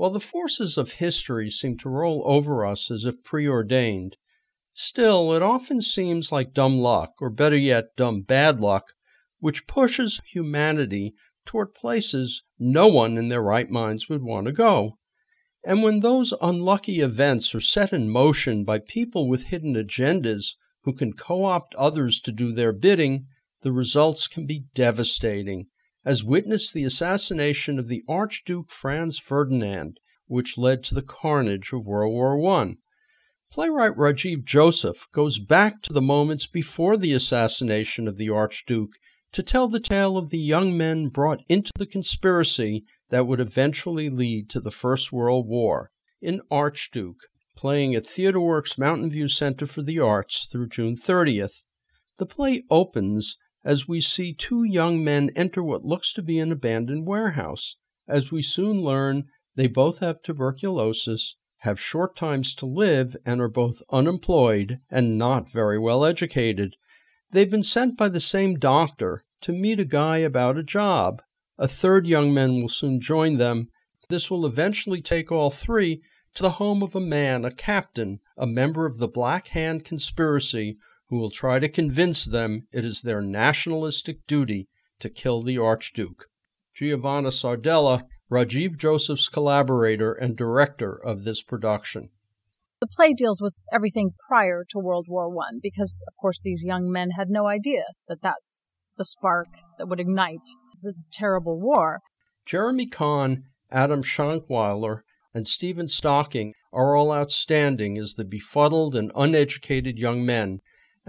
While the forces of history seem to roll over us as if preordained, still it often seems like dumb luck, or better yet, dumb bad luck, which pushes humanity toward places no one in their right minds would want to go. And when those unlucky events are set in motion by people with hidden agendas who can co opt others to do their bidding, the results can be devastating, as witnessed the assassination of the Archduke Franz Ferdinand, which led to the carnage of World War I. Playwright Rajiv Joseph goes back to the moments before the assassination of the Archduke to tell the tale of the young men brought into the conspiracy that would eventually lead to the First World War. In Archduke, playing at TheatreWorks Mountain View Center for the Arts through June 30th, the play opens as we see two young men enter what looks to be an abandoned warehouse. As we soon learn, they both have tuberculosis, have short times to live, and are both unemployed and not very well educated. They've been sent by the same doctor to meet a guy about a job. A third young man will soon join them. This will eventually take all three to the home of a man, a captain, a member of the Black Hand conspiracy, who will try to convince them it is their nationalistic duty to kill the Archduke. Giovanna Sardelli, Rajiv Joseph's collaborator and director of this production. The play deals with everything prior to World War I because, of course, these young men had no idea that that's the spark that would ignite this terrible war. Jeremy Kahn, Adam Shonkwiler, and Stephen Stocking are all outstanding as the befuddled and uneducated young men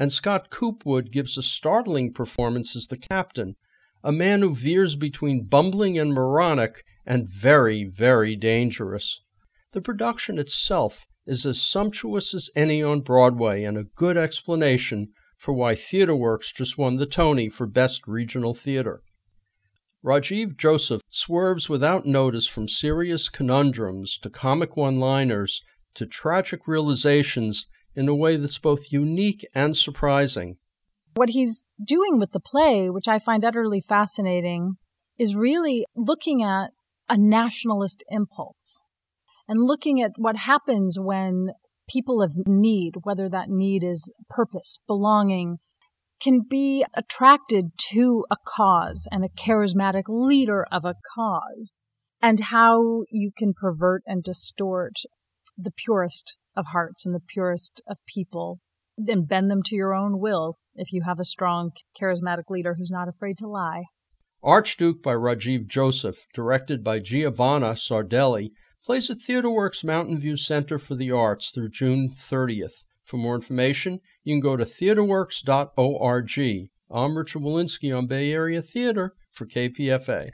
and Scott Coopwood gives a startling performance as the captain, a man who veers between bumbling and moronic and very, very dangerous. The production itself is as sumptuous as any on Broadway and a good explanation for why TheatreWorks just won the Tony for Best Regional Theater. Rajiv Joseph swerves without notice from serious conundrums to comic one liners to tragic realizations in a way that's both unique and surprising. What he's doing with the play, which I find utterly fascinating, is really looking at a nationalist impulse and looking at what happens when people of need, whether that need is purpose, belonging, can be attracted to a cause and a charismatic leader of a cause, and how you can pervert and distort the purest of hearts and the purest of people and bend them to your own will if you have a strong, charismatic leader who's not afraid to lie. Archduke by Rajiv Joseph, directed by Giovanna Sardelli, plays at TheatreWorks Mountain View Center for the Arts through June 30th. For more information, you can go to theatreworks.org. I'm Richard Wolinsky on Bay Area Theater for KPFA.